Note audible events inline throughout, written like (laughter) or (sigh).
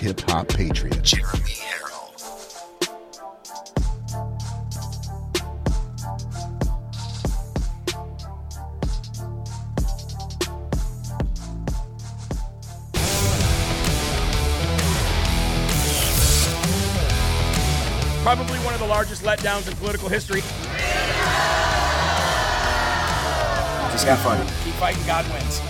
Hip Hop Patriot. Jeremy Herrell. Probably one of the largest letdowns in political history. Just keep fighting. Keep fighting, God wins.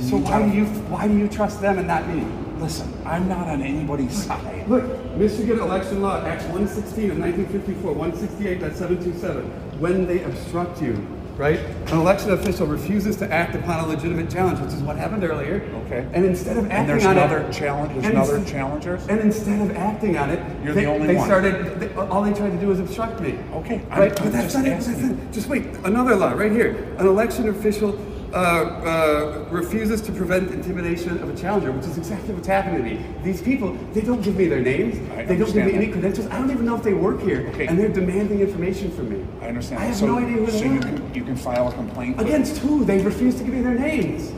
So why do you why do you trust them and not me? Listen, I'm not on anybody's side. Look, Michigan election law, Act 116 of 1954, 168.727. When they obstruct you, right? An election official refuses to act upon a legitimate challenge, which is what happened earlier. Okay. And instead of acting And there's on another it, challenge. There's another challengers. And instead of acting on it, You're they, the only they one. started. They, all they tried to do was obstruct me. Okay, I'm- right. I'm but that's just not it. That's. Just wait. Another law right here. An election official. Uh, uh, refuses to prevent intimidation of a challenger, which is exactly what's happening to me. These people, they don't give me their names, I they don't give me understand any credentials. I don't even know if they work here, Okay. and they're demanding information from me. I understand. I have so, no idea who so they you are. can you can file a complaint Against who? They refuse to give me their names.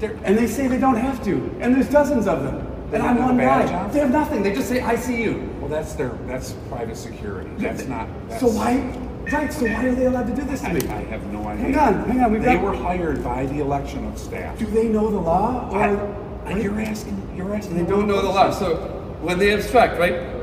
They're- And they say they don't have to. And there's dozens of them. They And I'm one guy. on? They have nothing. They just say, I see you. Well, that's their that's private security. That's not. That's, So why? Right, so why are they allowed to do this to I, me? I have no idea. Hang on, hang on. We've They got, were hired by the election of staff. do they know the law? Or, I, you're asking. You're asking. they the don't know the law. So when they obstruct, right?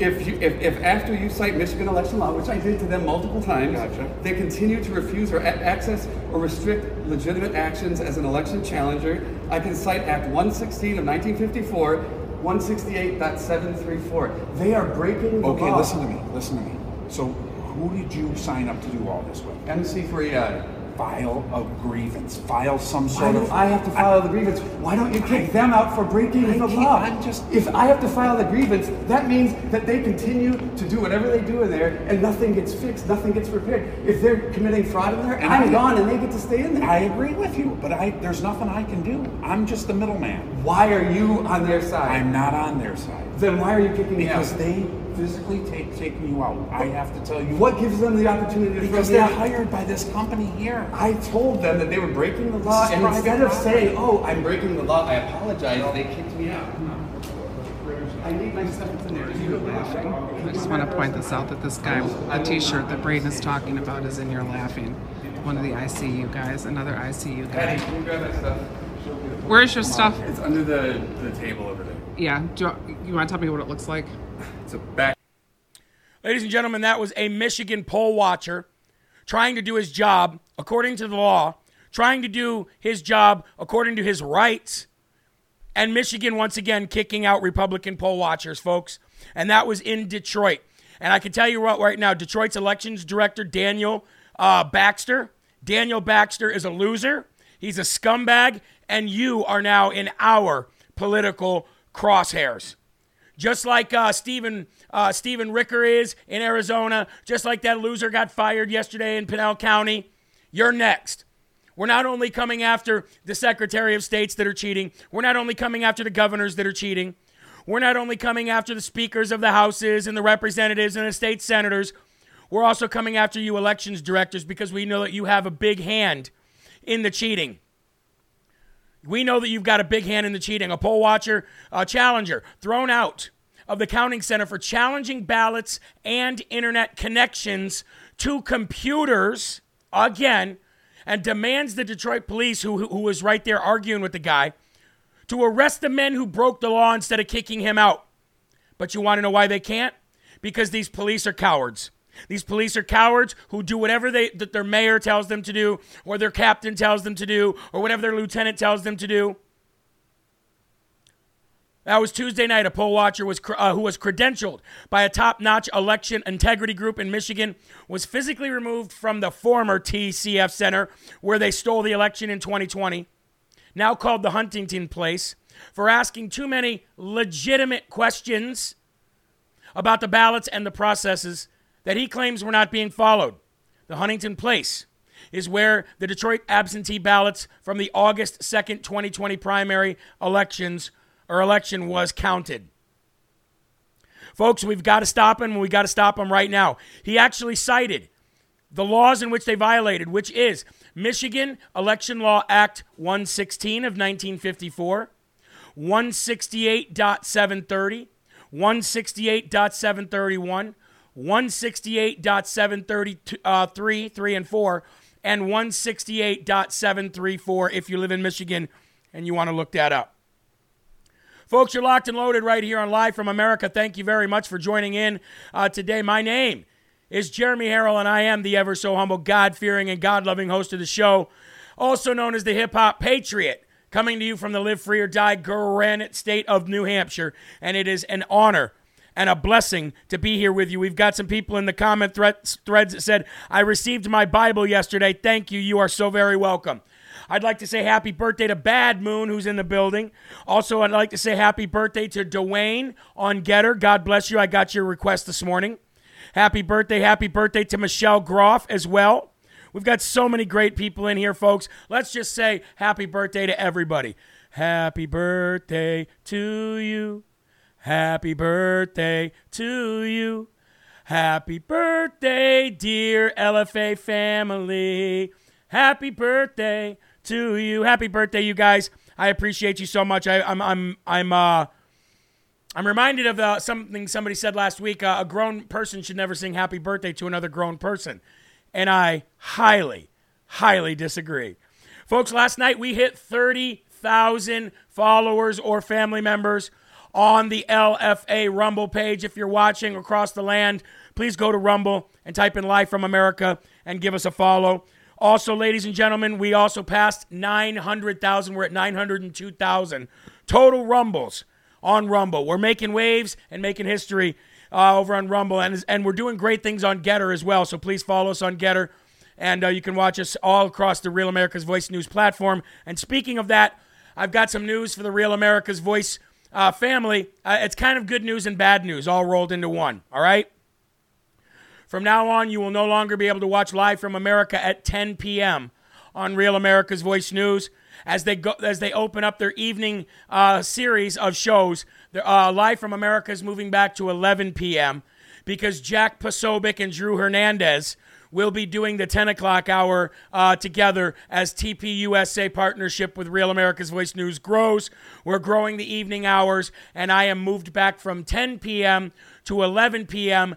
If, you, if, if after you cite Michigan election law, which I did to them multiple times, Gotcha. they continue to refuse or access or restrict legitimate actions as an election challenger, I can cite Act 116 of 1954, 168.734. They are breaking the Okay, law. listen to me. Listen to me. So, who did you sign up to do all this with? MC4EI. File a grievance. File some sort of. I have to file the grievance? Why don't you kick them out for breaking I the law? I'm just- If I have to file the grievance, that means that they continue to do whatever they do in there, and nothing gets fixed, nothing gets repaired. If they're committing fraud in there, And I'm I- gone, and they get to stay in there. I agree with you, but I there's nothing I can do. I'm just the middleman. why are you on their side? I'm not on their side then why are you kicking me out? because they physically take taking you out. I have to tell you What gives them the opportunity to because throw they're out? hired by this company here. I told them that they were breaking the law, is and private instead of saying, "Oh, I'm breaking the law," I apologize. They kicked me out. I need my stuff in there. You laughing? I just want to point this out that this guy, the T-shirt that Braden is talking about, is in here laughing. One of the ICU guys, another ICU guy. Can you grab my stuff? Where's your stuff? It's under the, the table over there. Yeah. Do you, you want to tell me what it looks like? It's a back. Ladies and gentlemen, that was a Michigan poll watcher trying to do his job according to the law, trying to do his job according to his rights. And Michigan, once again, kicking out Republican poll watchers, folks. And that was in Detroit. And I can tell you what, right now, Detroit's elections director, Daniel uh, Baxter, Daniel Baxter is a loser. He's a scumbag, and you are now in our political crosshairs. Just like uh, Stephen uh, Stephen Ricker is in Arizona, just like that loser got fired yesterday in Pinal County, you're next. We're not only coming after the Secretary of States that are cheating, we're not only coming after the governors that are cheating, we're not only coming after the speakers of the houses and the representatives and the state senators, we're also coming after you elections directors because we know that you have a big hand in the cheating. We know that you've got a big hand in the cheating. A poll watcher, a challenger, thrown out of the counting center for challenging ballots and internet connections to computers again and demands the Detroit police, who, who was right there arguing with the guy, to arrest the men who broke the law instead of kicking him out. But you want to know why they can't? Because these police are cowards. These police are cowards who do whatever they that their mayor tells them to do, or their captain tells them to do, or whatever their lieutenant tells them to do. That was Tuesday night. A poll watcher was uh, who was credentialed by a top-notch election integrity group in Michigan was physically removed from the former TCF Center where they stole the election in 2020, now called the Huntington Place, for asking too many legitimate questions about the ballots and the processes that he claims were not being followed. The Huntington Place is where the Detroit absentee ballots from the August 2nd, 2020 primary elections or election was counted. Folks, we've got to stop him, and we got to stop him right now. He actually cited the laws in which they violated, which is Michigan Election Law Act 116 of 1954, 168.730, 168.731, 168.733, uh, 3 and 4, and 168.734 if you live in Michigan and you want to look that up. Folks, you're locked and loaded right here on Live from America. Thank you very much for joining in uh, today. My name is Jeremy Herrell, and I am the ever so humble, God fearing, and God loving host of the show, also known as the Hip Hop Patriot, coming to you from the Live Free or Die granite state of New Hampshire. And it is an honor and a blessing to be here with you. We've got some people in the comment threads, threads that said, I received my Bible yesterday. Thank you. You are so very welcome. I'd like to say happy birthday to Bad Moon, who's in the building. Also, I'd like to say happy birthday to Dwayne on Gettr. God bless you. I got your request this morning. Happy birthday, happy birthday to Michelle Groff as well. We've got so many great people in here, folks. Let's just say happy birthday to everybody. Happy birthday to you. Happy birthday to you. Happy birthday, dear LFA family. Happy birthday to you. Happy birthday, you guys. I appreciate you so much. I, am I'm, I'm, uh, I'm reminded of uh, something somebody said last week. Uh, a grown person should never sing happy birthday to another grown person. And I highly, highly disagree. Folks, last night we hit 30,000 followers or family members on the LFA Rumble page. If you're watching across the land, please go to Rumble and type in Live from America and give us a follow. Also, ladies and gentlemen, we also passed 900,000. We're at 902,000 total rumbles on Rumble. We're making waves and making history uh, over on Rumble, and, and we're doing great things on Gettr as well. So please follow us on Gettr, and uh, you can watch us all across the Real America's Voice News platform. And speaking of that, I've got some news for the Real America's Voice uh, family. Uh, it's kind of good news and bad news all rolled into one, all right? From now on, you will no longer be able to watch Live from America at 10 p.m. on Real America's Voice News as they go as they open up their evening uh, series of shows. Uh, Live from America is moving back to 11 p.m. because Jack Posobiec and Drew Hernandez will be doing the 10 o'clock hour uh, together as TPUSA partnership with Real America's Voice News grows. We're growing the evening hours, and I am moved back from 10 p.m. to 11 p.m.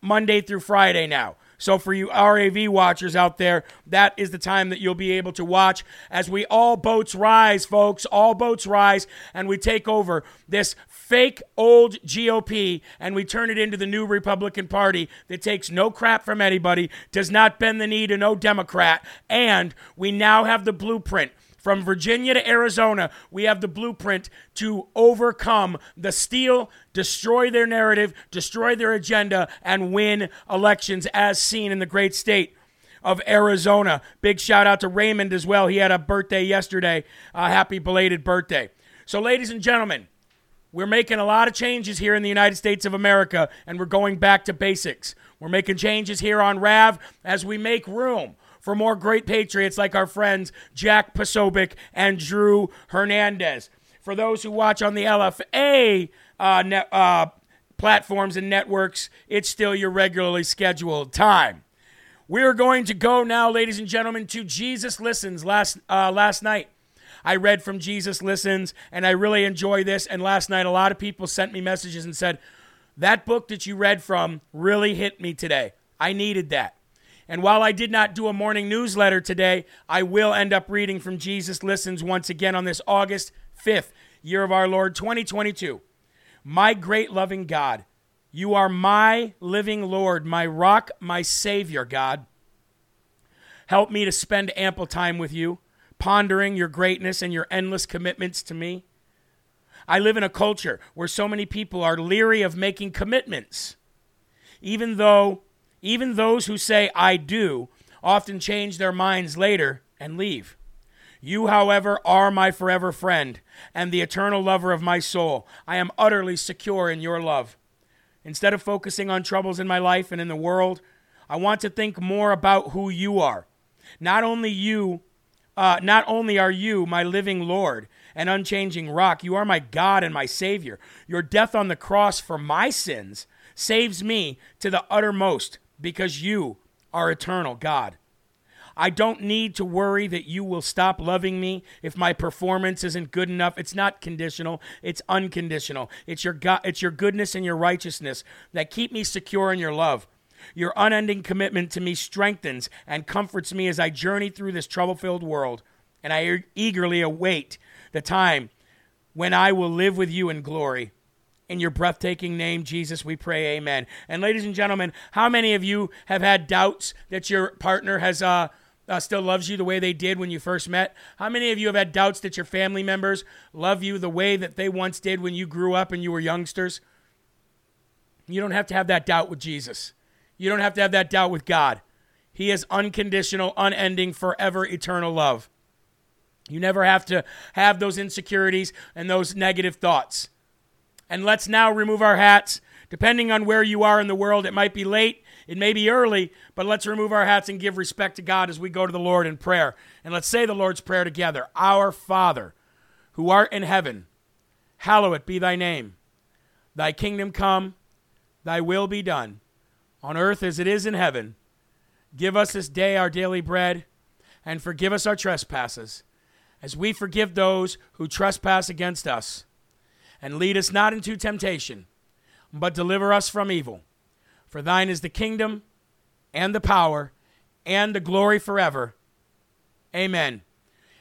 Monday through Friday now. So, for you RAV watchers out there, that is the time that you'll be able to watch as we all boats rise, folks. All boats rise, and we take over this fake old GOP and we turn it into the new Republican Party that takes no crap from anybody, does not bend the knee to no Democrat, and we now have the blueprint from Virginia to Arizona, we have the blueprint to overcome the steal, destroy their narrative, destroy their agenda, and win elections as seen in the great state of Arizona. Big shout out to Raymond as well. He had a birthday yesterday. Uh, happy belated birthday. So, ladies and gentlemen, we're making a lot of changes here in the United States of America, and we're going back to basics. We're making changes here on RAV as we make room for more great Patriots like our friends Jack Posobiec and Drew Hernandez. For those who watch on the LFA uh, net, uh, platforms and networks, it's still your regularly scheduled time. We're going to go now, ladies and gentlemen, to Jesus Listens last, uh, last night. I read from Jesus Listens, and I really enjoy this. And last night, a lot of people sent me messages and said, That book that you read from really hit me today. I needed that. And while I did not do a morning newsletter today, I will end up reading from Jesus Listens once again on this August 5th, year of our Lord 2022. My great loving God, you are my living Lord, my rock, my Savior, God. Help me to spend ample time with you, pondering your greatness and your endless commitments to me. I live in a culture where so many people are leery of making commitments, even though even those who say I do often change their minds later and leave. You, however, are my forever friend and the eternal lover of my soul. I am utterly secure in your love. Instead of focusing on troubles in my life and in the world, I want to think more about who you are. Not only you, uh, not only are you my living Lord and unchanging rock, you are my God and my Savior. Your death on the cross for my sins saves me to the uttermost because you are eternal, God. I don't need to worry that you will stop loving me if my performance isn't good enough. It's not conditional, it's unconditional. It's your God, it's your goodness and your righteousness that keep me secure in your love. Your unending commitment to me strengthens and comforts me as I journey through this trouble-filled world, and I eagerly await the time when I will live with you in glory. In your breathtaking name, Jesus, we pray, amen. And ladies and gentlemen, how many of you have had doubts that your partner has uh, uh, still loves you the way they did when you first met? How many of you have had doubts that your family members love you the way that they once did when you grew up and you were youngsters? You don't have to have that doubt with Jesus. You don't have to have that doubt with God. He is unconditional, unending, forever, eternal love. You never have to have those insecurities and those negative thoughts. And let's now remove our hats. Depending on where you are in the world, it might be late, it may be early, but let's remove our hats and give respect to God as we go to the Lord in prayer. And let's say the Lord's Prayer together Our Father, who art in heaven, hallowed be thy name. Thy kingdom come, thy will be done, on earth as it is in heaven. Give us this day our daily bread, and forgive us our trespasses, as we forgive those who trespass against us and lead us not into temptation, but deliver us from evil. For thine is the kingdom and the power and the glory forever. Amen.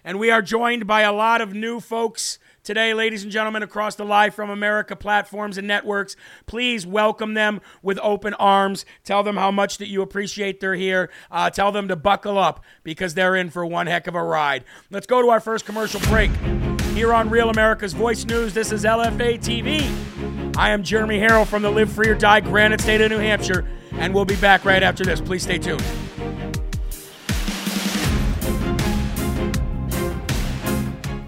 And we are joined by a lot of new folks today, ladies and gentlemen, across the Live from America platforms and networks. Please welcome them with open arms. Tell them how much that you appreciate they're here. Uh, tell them to buckle up because they're in for one heck of a ride. Let's go to our first commercial break. Here on Real America's Voice News, this is LFA TV. I am Jeremy Herrell from the Live Free or Die Granite State of New Hampshire, and we'll be back right after this. Please stay tuned.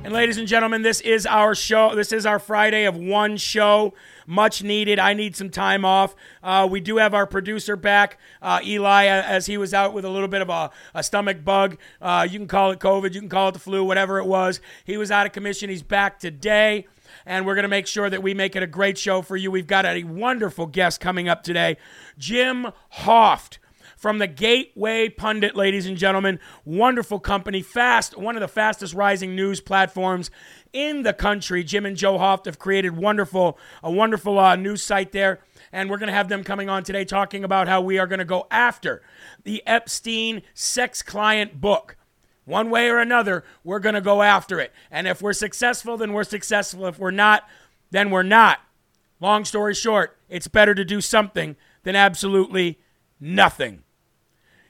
And ladies and gentlemen, this is our show. This is our Friday of one show. Much needed. I need some time off. Uh, we do have our producer back, uh, Eli, as he was out with a little bit of a, a stomach bug. Uh, you can call it COVID, you can call it the flu, whatever it was. He was out of commission. He's back today and we're going to make sure that we make it a great show for you. We've got a wonderful guest coming up today, Jim Hoft from the Gateway Pundit, ladies and gentlemen. Wonderful company, fast, one of the fastest rising news platforms in the country. Jim and Joe Hoft have created wonderful, a wonderful uh, news site there. And we're going to have them coming on today talking about how we are going to go after the Epstein sex client book. One way or another, we're going to go after it. And if we're successful, then we're successful. If we're not, then we're not. Long story short, it's better to do something than absolutely nothing.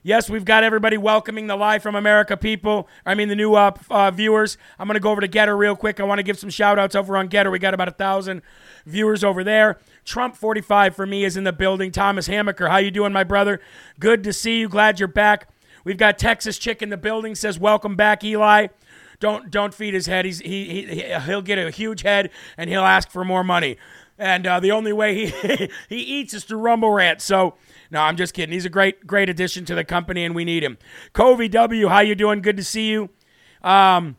Yes, we've got everybody welcoming the Live from America people. I mean, the new uh, uh, viewers. I'm going to go over to Gettr real quick. I want to give some shout outs over on Gettr. We got about a thousand viewers over there. Trump 45 for me is in the building. Thomas Hammaker, how you doing, my brother? Good to see you. Glad you're back. We've got Texas Chick in the building. Says welcome back, Eli. Don't don't feed his head. He's he, he he'll get a huge head and he'll ask for more money. And uh, the only way he (laughs) he eats is through Rumble Rant. So no, I'm just kidding. He's a great great addition to the company, and we need him. Covey W, how you doing? Good to see you. Um,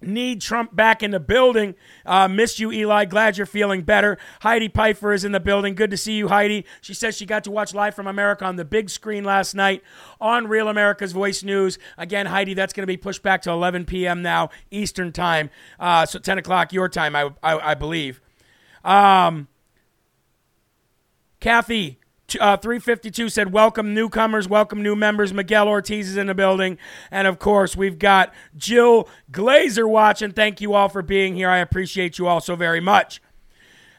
Need Trump back in the building. Uh, miss you, Eli. Glad you're feeling better. Heidi Pfeiffer is in the building. Good to see you, Heidi. She says she got to watch Live from America on the big screen last night on Real America's Voice News. Again, Heidi, that's going to be pushed back to 11 p.m. now, Eastern Time. Uh, so 10 o'clock your time, I, I, I believe. Um, Kathy, uh, 352 said, Welcome newcomers, welcome new members. Miguel Ortiz is in the building. And of course, we've got Jill Glazer watching. Thank you all for being here. I appreciate you all so very much.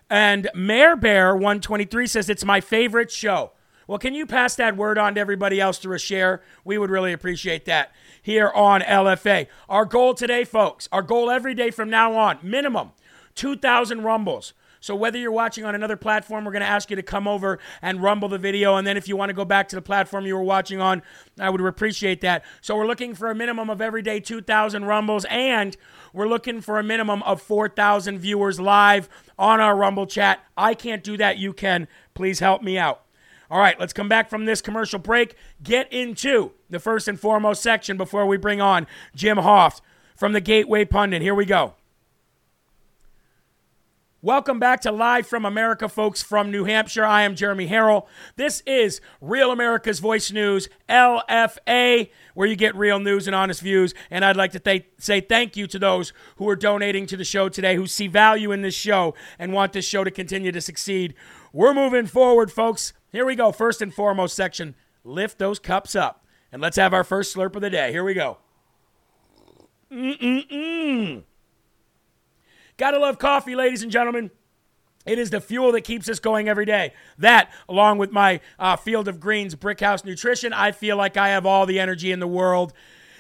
And Mayor Bear 123 says, It's my favorite show. Well, can you pass that word on to everybody else a share? We would really appreciate that here on LFA. Our goal today, folks, our goal every day from now on, minimum 2,000 rumbles. So whether you're watching on another platform, we're going to ask you to come over and rumble the video. And then if you want to go back to the platform you were watching on, I would appreciate that. So we're looking for a minimum of every day 2,000 rumbles, and we're looking for a minimum of 4,000 viewers live on our Rumble chat. I can't do that. You can. Please help me out. All right, let's come back from this commercial break. Get into the first and foremost section before we bring on Jim Hoft from the Gateway Pundit. Here we go. Welcome back to Live from America, folks from New Hampshire. I am Jeremy Herrell. This is Real America's Voice News, LFA, where you get real news and honest views. And I'd like to th- say thank you to those who are donating to the show today, who see value in this show and want this show to continue to succeed. We're moving forward, folks. Here we go. First and foremost section lift those cups up. And let's have our first slurp of the day. Here we go. Mm-mm-mm. Gotta love coffee, ladies and gentlemen. It is the fuel that keeps us going every day. That, along with my uh, Field of Greens Brickhouse Nutrition, I feel like I have all the energy in the world.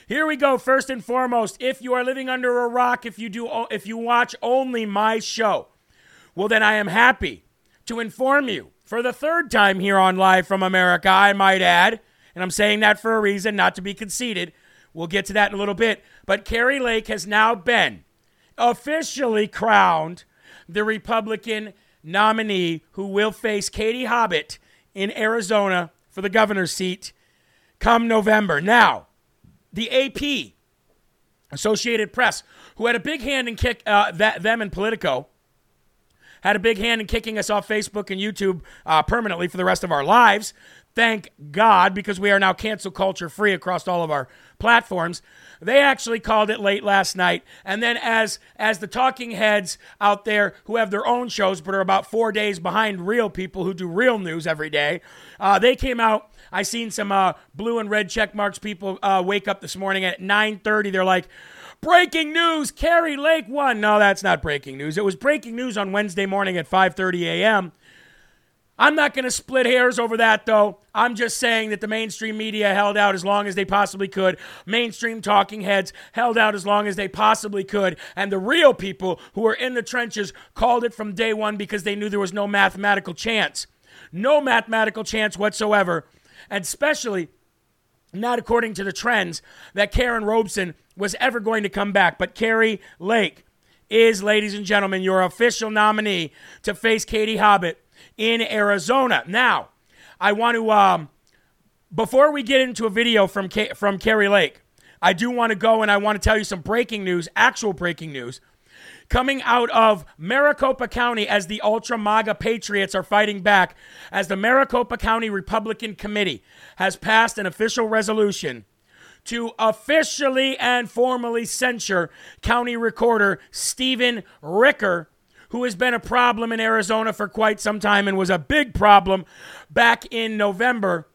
Here we go. First and foremost, if you are living under a rock, if you do, if you watch only my show, well, then I am happy to inform you for the third time here on Live from America. I might add, and I'm saying that for a reason, not to be conceited. We'll get to that in a little bit. But Kari Lake has now been officially crowned the Republican nominee who will face Katie Hobbit in Arizona for the governor's seat come November. Now, the AP, Associated Press, who had a big hand in kick uh, that them in Politico, had a big hand in kicking us off Facebook and YouTube uh, permanently for the rest of our lives. Thank God, because we are now cancel culture free across all of our platforms. They actually called it late last night. And then as as the talking heads out there who have their own shows but are about four days behind real people who do real news every day, uh, they came out. I seen some uh, blue and red check marks people uh, wake up this morning at 9:30. They're like, breaking news: Kari Lake won. No, that's not breaking news. It was breaking news on Wednesday morning at 5:30 a.m. I'm not going to split hairs over that, though. I'm just saying that the mainstream media held out as long as they possibly could. Mainstream talking heads held out as long as they possibly could. And the real people who were in the trenches called it from day one because they knew there was no mathematical chance. No mathematical chance whatsoever. And especially not according to the trends that Karrin Robson was ever going to come back. But Kari Lake is, ladies and gentlemen, your official nominee to face Katie Hobbit in Arizona. Now, I want to, um, before we get into a video from, K- from Kari Lake, I do want to go and I want to tell you some breaking news, actual breaking news, coming out of Maricopa County as the Ultra MAGA Patriots are fighting back, as the Maricopa County Republican Committee has passed an official resolution to officially and formally censure County Recorder Stephen Ricker who has been a problem in Arizona for quite some time and was a big problem back in November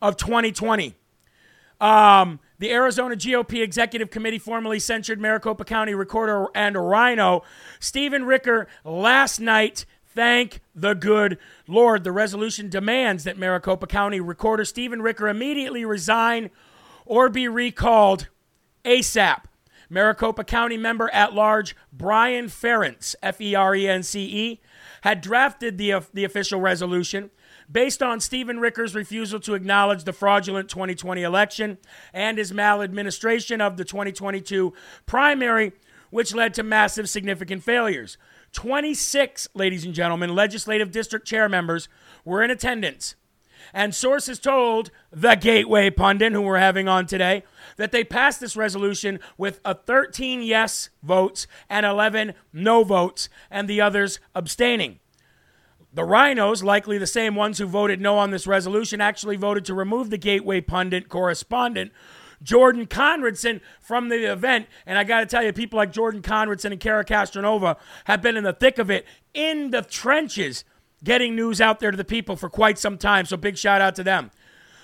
of 2020. Um, the Arizona GOP Executive Committee formally censured Maricopa County Recorder and Rhino Stephen Ricker last night. Thank the good Lord. The resolution demands that Maricopa County Recorder Stephen Ricker immediately resign or be recalled ASAP. Maricopa County member at large Brian Ference, F E R E N C E, had drafted the, the official resolution. based on Stephen Ricker's refusal to acknowledge the fraudulent 2020 election and his maladministration of the 2022 primary, which led to massive significant failures. 26, ladies and gentlemen, legislative district chair members were in attendance. And sources told the Gateway pundit, who we're having on today, that they passed this resolution with a 13 yes votes and 11 no votes, and the others abstaining. The rhinos, likely the same ones who voted no on this resolution, actually voted to remove the Gateway pundit correspondent Jordan Conradson from the event. And I got to tell you, people like Jordan Conradson and Kara Castronova have been in the thick of it, in the trenches, getting news out there to the people for quite some time. So big shout out to them.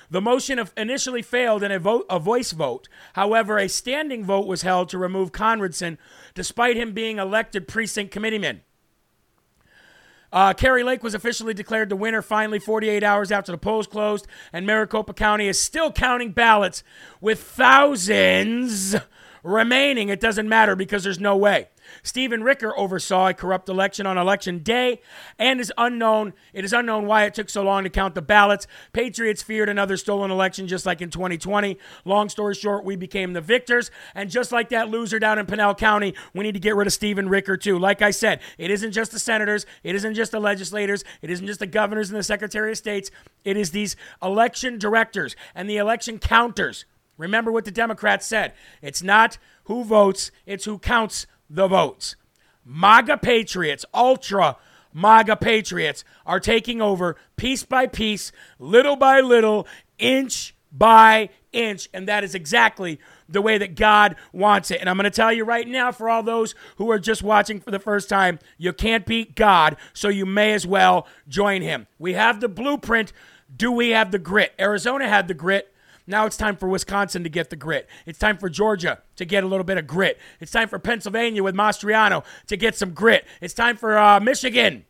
The motion initially failed in a, vote, a voice vote. However, a standing vote was held to remove Conradson, despite him being elected precinct committeeman. Uh, Kari Lake was officially declared the winner finally 48 hours after the polls closed, and Maricopa County is still counting ballots with thousands remaining. It doesn't matter because there's no way. Stephen Ricker oversaw a corrupt election on election day, and is unknown. It is unknown why it took so long to count the ballots. Patriots feared another stolen election, just like in 2020. Long story short, we became the victors, and just like that loser down in Pinal County, we need to get rid of Stephen Ricker too. Like I said, it isn't just the senators, it isn't just the legislators, it isn't just the governors and the secretary of states. It is these election directors and the election counters. Remember what the Democrats said. It's not who votes, it's who counts the votes. MAGA patriots, ultra MAGA patriots, are taking over piece by piece, little by little, inch by inch. And that is exactly the way that God wants it. And I'm going to tell you right now, for all those who are just watching for the first time, you can't beat God, so you may as well join Him. We have the blueprint. Do we have the grit? Arizona had the grit. Now it's time for Wisconsin to get the grit. It's time for Georgia to get a little bit of grit. It's time for Pennsylvania with Mastriano to get some grit. It's time for uh, Michigan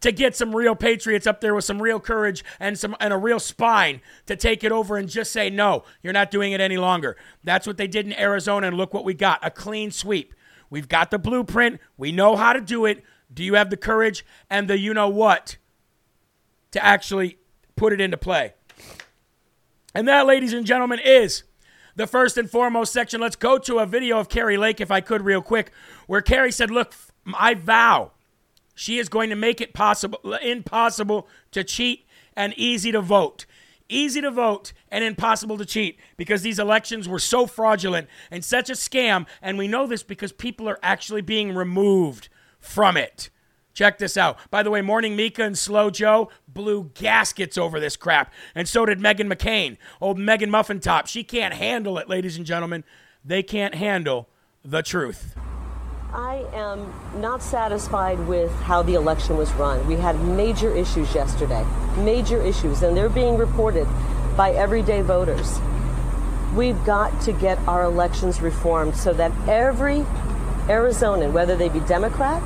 to get some real patriots up there with some real courage and some and a real spine to take it over and just say no, you're not doing it any longer. That's what they did in Arizona and look what we got, a clean sweep. We've got the blueprint. We know how to do it. Do you have the courage and the you know what to actually put it into play? And that, ladies and gentlemen, is the first and foremost section. Let's go to a video of Kari Lake, if I could, real quick, where Kari said, Look, I vow she is going to make it possible, impossible to cheat and easy to vote. Easy to vote and impossible to cheat because these elections were so fraudulent and such a scam. And we know this because people are actually being removed from it. Check this out. By the way, Morning Mika and Slow Joe blew gaskets over this crap. And so did Meghan McCain, old Megan Muffin Top. She can't handle it, ladies and gentlemen. They can't handle the truth. I am not satisfied with how the election was run. We had major issues yesterday, major issues, and they're being reported by everyday voters. We've got to get our elections reformed so that every Arizonan, whether they be Democrat,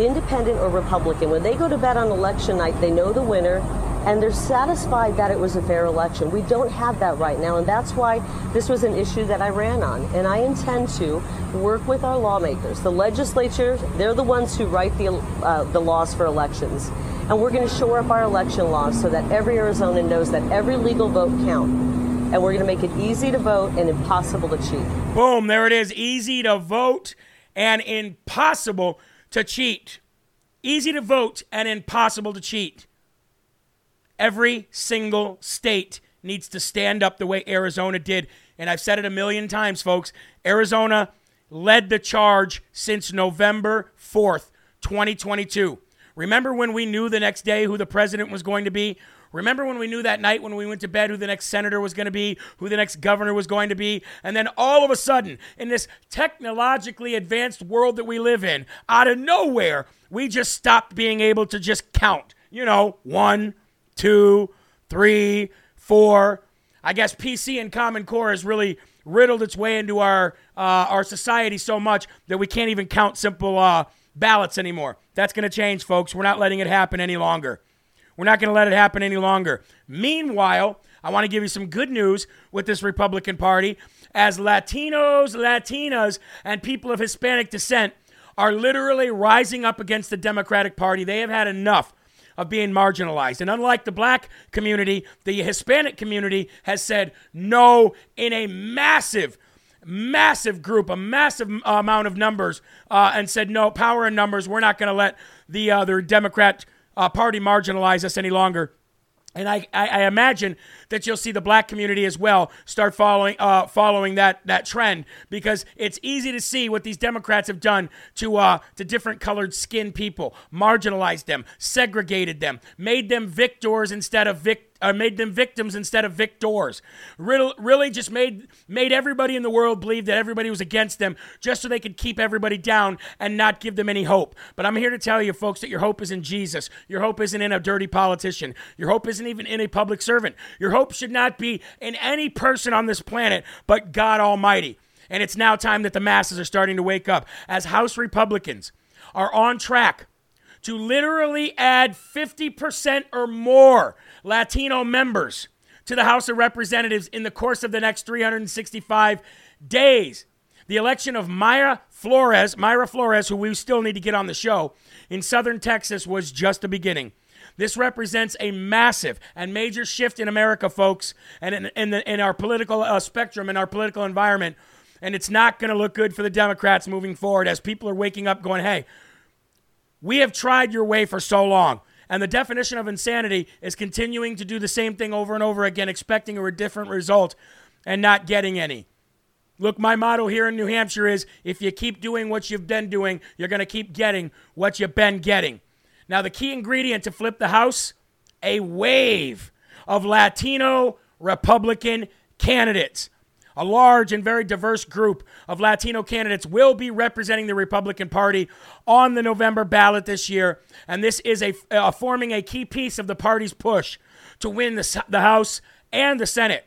independent or Republican, when they go to bed on election night, they know the winner and they're satisfied that it was a fair election. We don't have that right now, and that's why this was an issue that I ran on. And I intend to work with our lawmakers. The legislature, they're the ones who write the, uh, the laws for elections. And we're going to shore up our election laws so that every Arizonan knows that every legal vote counts. And we're going to make it easy to vote and impossible to cheat. Boom, there it is. Easy to vote and impossible to cheat. Easy to vote and impossible to cheat. Every single state needs to stand up the way Arizona did. And I've said it a million times, folks. Arizona led the charge since November 4th, 2022. Remember when we knew the next day who the president was going to be? Remember when we knew that night when we went to bed who the next senator was going to be, who the next governor was going to be? And then all of a sudden, in this technologically advanced world that we live in, out of nowhere, we just stopped being able to just count. You know, one, two, three, four. I guess PC and Common Core has really riddled its way into our uh, our society so much that we can't even count simple uh, ballots anymore. That's going to change, folks. We're not letting it happen any longer. We're not going to let it happen any longer. Meanwhile, I want to give you some good news with this Republican Party as Latinos, Latinas, and people of Hispanic descent are literally rising up against the Democratic Party. They have had enough of being marginalized. And unlike the black community, the Hispanic community has said no in a massive, massive group, a massive amount of numbers, uh, and said no, power in numbers. We're not going to let the uh, the Democrat uh, Party marginalize us any longer. And I, I, I, imagine that you'll see the black community as well start following uh, following that that trend because it's easy to see what these Democrats have done to uh, to different colored skin people, marginalized them, segregated them, made them victors instead of victims uh, made them victims instead of victors. Really, really just made made everybody in the world believe that everybody was against them just so they could keep everybody down and not give them any hope. But I'm here to tell you, folks, that your hope is in Jesus. Your hope isn't in a dirty politician. Your hope isn't even in a public servant. Your hope should not be in any person on this planet but God Almighty. And it's now time that the masses are starting to wake up as House Republicans are on track to literally add 50% or more Latino members to the House of Representatives in the course of the next 365 days. The election of Mayra Flores, Mayra Flores, who we still need to get on the show, in southern Texas was just the beginning. This represents a massive and major shift in America, folks, and in, in, the, in our political uh, spectrum, in our political environment. And it's not going to look good for the Democrats moving forward as people are waking up going, hey, we have tried your way for so long. And the definition of insanity is continuing to do the same thing over and over again, expecting a different result and not getting any. Look, my motto here in New Hampshire is if you keep doing what you've been doing, you're going to keep getting what you've been getting. Now, the key ingredient to flip the House a wave of Latino Republican candidates. A large and very diverse group of Latino candidates will be representing the Republican Party on the November ballot this year, and this is a, uh, forming a key piece of the party's push to win the, the House and the Senate.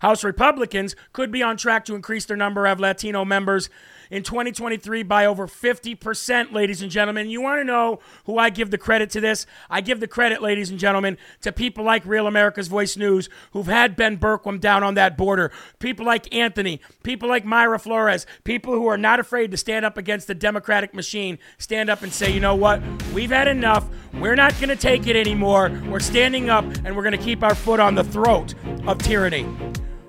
House Republicans could be on track to increase their number of Latino members in 2023 by over 50%, ladies and gentlemen. You want to know who I give the credit to this? I give the credit, ladies and gentlemen, to people like Real America's Voice News who've had Ben Bergquam down on that border, people like Anthony, people like Mayra Flores, people who are not afraid to stand up against the Democratic machine, stand up and say, you know what? We've had enough. We're not going to take it anymore. We're standing up and we're going to keep our foot on the throat of tyranny.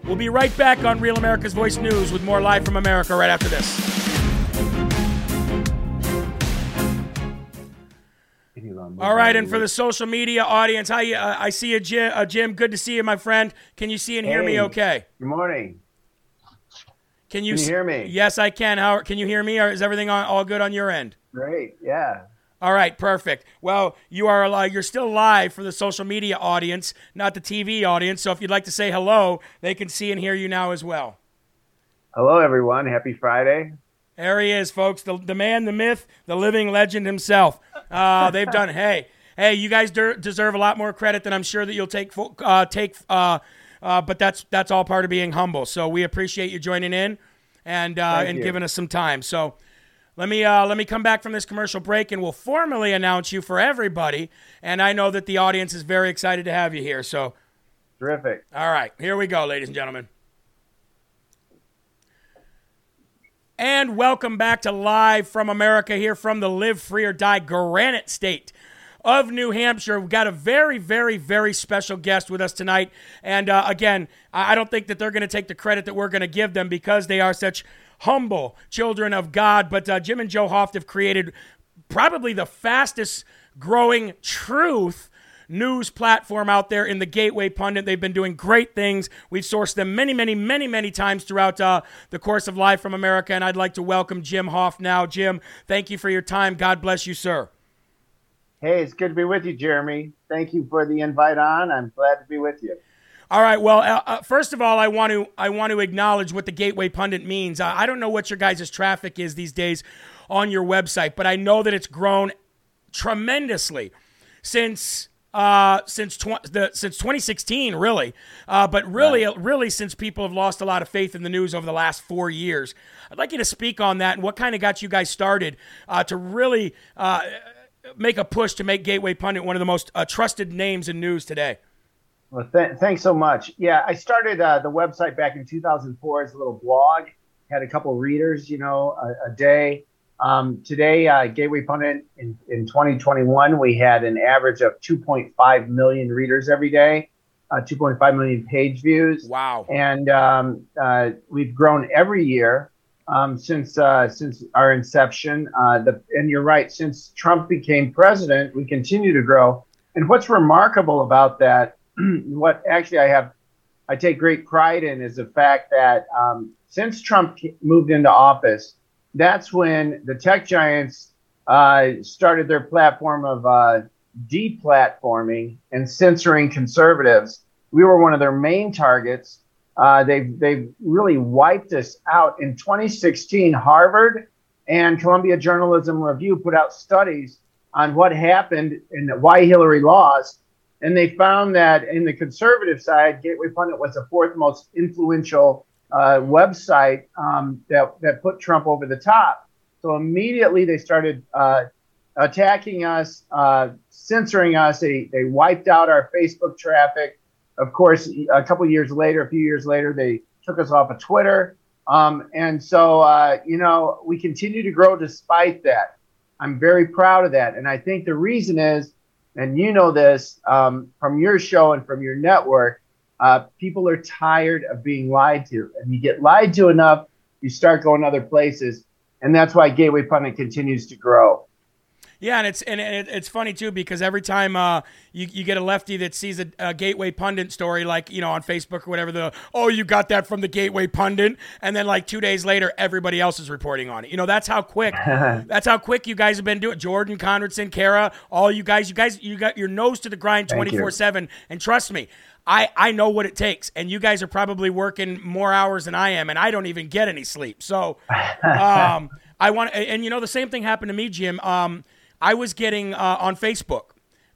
We'll be right back on Real America's Voice News with more live from America right after this. All right, and for the social media audience, how you? Uh, I see you, Jim. Uh, Jim, good to see you, my friend. Can you see and hear hey, me? Okay. Good morning. Can you, can you hear me? Yes, I can. How can you hear me? Or is everything all good on your end? Great. Yeah. All right, perfect. Well, you are uh, you're still live for the social media audience, not the TV audience. So if you'd like to say hello, they can see and hear you now as well. Hello, everyone. Happy Friday. There he is, folks. The, the man, the myth, the living legend himself. Uh, (laughs) they've done. hey, hey, you guys de- deserve a lot more credit than I'm sure that you'll take. Uh, take. Uh, uh, but that's that's all part of being humble. So we appreciate you joining in and uh, and you. giving us some time. So. Let me uh, let me come back from this commercial break, and we'll formally announce you for everybody. And I know that the audience is very excited to have you here. So, terrific. All right, here we go, ladies and gentlemen. And welcome back to Live from America here from the Live Free or Die Granite State of New Hampshire. We've got a very, very, very special guest with us tonight. And uh, again, I don't think that they're going to take the credit that we're going to give them because they are such humble children of God. But uh, Jim and Joe Hoft have created probably the fastest growing truth news platform out there in the Gateway Pundit. They've been doing great things. We've sourced them many, many, many, many times throughout uh, the course of Live from America. And I'd like to welcome Jim Hoft now. Jim, thank you for your time. God bless you, sir. Hey, it's good to be with you, Jeremy. Thank you for the invite on. I'm glad to be with you. All right. Well, uh, uh, first of all, I want to I want to acknowledge what the Gateway Pundit means. Uh, I don't know what your guys' traffic is these days on your website, but I know that it's grown tremendously since uh, since tw- the, since 2016, really. Uh, but really, right. really since people have lost a lot of faith in the news over the last four years. I'd like you to speak on that and what kind of got you guys started uh, to really uh, make a push to make Gateway Pundit one of the most uh, trusted names in news today. Well, th- thanks so much. Yeah, I started uh, the website back in 2004 as a little blog. Had a couple readers, you know, a, a day, Um, today, uh, Gateway Pundit in, in 2021, we had an average of 2.5 million readers every day, uh, 2.5 million page views. Wow. And um, uh, we've grown every year um, since uh, since our inception. Uh, the, and you're right, since Trump became president, we continue to grow. And what's remarkable about that, (clears throat) what actually I have, I take great pride in, is the fact that um, since Trump moved into office, that's when the tech giants uh, started their platform of uh, deplatforming and censoring conservatives. We were one of their main targets. Uh, they've they've really wiped us out. In 2016, Harvard and Columbia Journalism Review put out studies on what happened and why Hillary lost, and they found that in the conservative side, Gateway Pundit was the fourth most influential uh, website um, that that put Trump over the top. So immediately they started uh, attacking us, uh, censoring us. They they wiped out our Facebook traffic of course, a couple years later, a few years later, they took us off of Twitter. Um, and so, uh, you know, we continue to grow despite that. I'm very proud of that. And I think the reason is, and you know this um, from your show and from your network, uh, people are tired of being lied to. And you get lied to enough, you start going other places. And that's why Gateway Pundit continues to grow. Yeah, and it's and it, it's funny too because every time uh, you you get a lefty that sees a, a, Gateway Pundit story like you know on Facebook or whatever, the oh you got that from the Gateway Pundit, and then like two days later everybody else is reporting on it. You know that's how quick (laughs) that's how quick you guys have been doing. Jordan Conradson, Kara, all you guys, you guys, you got your nose to the grind twenty four seven, and trust me. I, I know what it takes, and you guys are probably working more hours than I am, and I don't even get any sleep. So, (laughs) um, I want, and, and you know, the same thing happened to me, Jim. Um, I was getting uh, on Facebook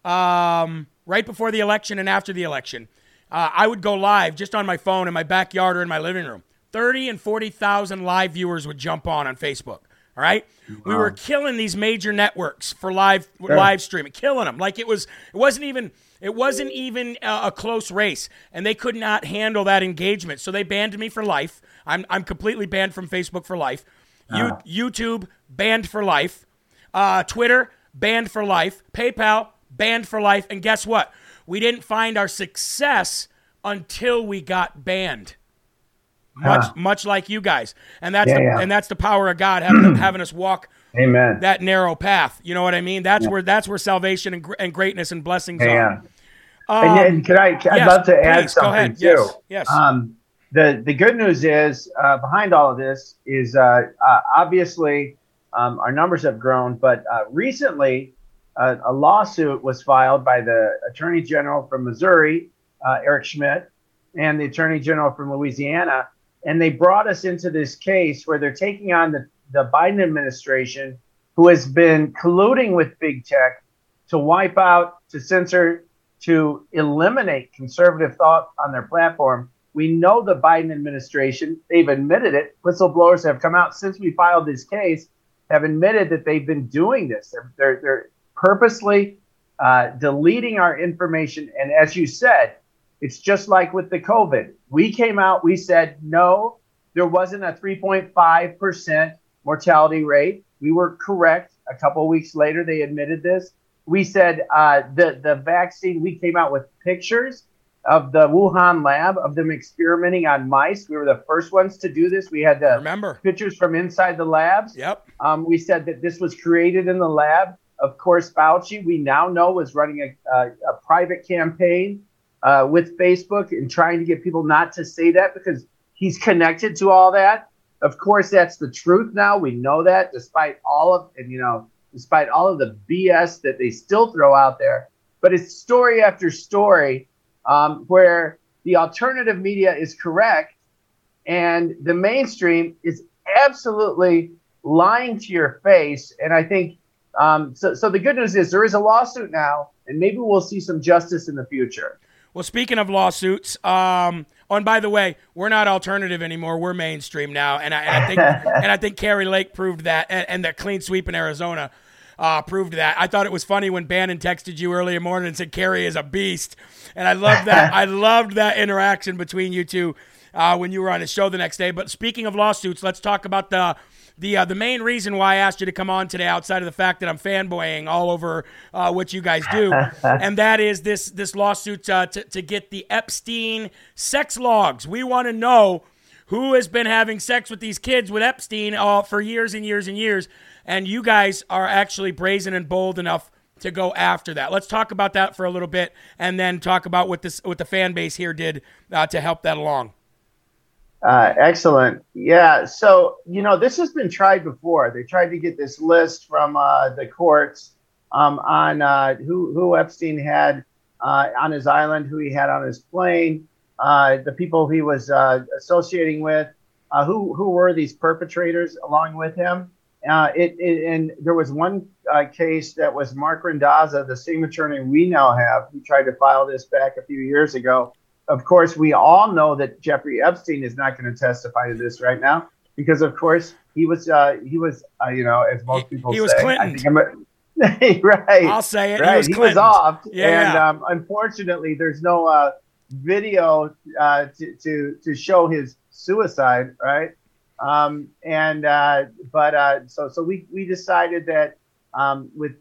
um, right before the election and after the election. Uh, I would go live just on my phone in my backyard or in my living room. 30 and 40,000 live viewers would jump on on Facebook. All right, wow. we were killing these major networks for live sure. live streaming, killing them like it was. It wasn't even. It wasn't even a, a close race, and they could not handle that engagement. So they banned me for life. I'm I'm completely banned from Facebook for life. Uh. YouTube banned for life. Uh, Twitter, banned for life. PayPal, banned for life. And guess what? We didn't find our success until we got banned. Much, huh. much like you guys, and that's yeah, the, yeah. and that's the power of God having (clears throat) having us walk Amen. that narrow path. You know what I mean? That's yeah. where that's where salvation and, and greatness and blessings are. Um, and, and can I? I'd yes, love to add please, something too. Yes. yes. Um, the the good news is uh, behind all of this is uh, uh, obviously um, our numbers have grown, but uh, recently a lawsuit was filed by the Attorney General from Missouri, uh, Eric Schmitt, and the Attorney General from Louisiana, and they brought us into this case where they're taking on the, the Biden administration, who has been colluding with big tech to wipe out, to censor, to eliminate conservative thought on their platform. We know the Biden administration, they've admitted it. Whistleblowers have come out since we filed this case have admitted that they've been doing this. They're, they're, they're purposely uh, deleting our information. And as you said, it's just like with the COVID. We came out, we said, no, there wasn't a 3.5% mortality rate. We were correct. A couple weeks later, they admitted this. We said uh, the, the vaccine, we came out with pictures of the Wuhan lab of them experimenting on mice. We were the first ones to do this. We had the remember pictures from inside the labs. Yep. Um, we said that this was created in the lab. Of course, Fauci, we now know, was running a, a, a private campaign uh, with Facebook and trying to get people not to say that because he's connected to all that. Of course, that's the truth now. We know that, despite all of and you know, despite all of the BS that they still throw out there. But it's story after story um, where the alternative media is correct and the mainstream is absolutely lying to your face. And I think um, so. So the good news is there is a lawsuit now, and maybe we'll see some justice in the future. Well, speaking of lawsuits, um, oh, and by the way, we're not alternative anymore. We're mainstream now, and I, and I think (laughs) and I think Kari Lake proved that, and, and that clean sweep in Arizona uh, proved that. I thought it was funny when Bannon texted you earlier morning and said Kari is a beast, and I loved that. (laughs) I loved that interaction between you two. uh, when you were on the show the next day. But speaking of lawsuits, let's talk about the the uh, the main reason why I asked you to come on today, outside of the fact that I'm fanboying all over uh, what you guys do, (laughs) and that is this this lawsuit uh, to to get the Epstein sex logs. We want to know who has been having sex with these kids with Epstein uh, for years and years and years, and you guys are actually brazen and bold enough to go after that. Let's talk about that for a little bit, and then talk about what this what the fan base here did uh, to help that along. Uh, excellent. Yeah. So, you know, this has been tried before. They tried to get this list from uh, the courts um, on uh, who, who Epstein had uh, on his island, who he had on his plane, uh, the people he was associating with, who, who were these perpetrators along with him. It, it, and there was one case that was Marc Randazza, the same attorney we now have. who tried to file this back a few years ago of course, we all know that Jeffrey Epstein is not going to testify to this right now because, of course, he was uh, he was uh, you know as most people he, say, was Clinton. (laughs) right. I'll say it. Right. He was, he was off, yeah, and yeah. Um, unfortunately, there's no uh, video uh, to, to to show his suicide. Right. Um, and uh, but uh, so so we we decided that um, with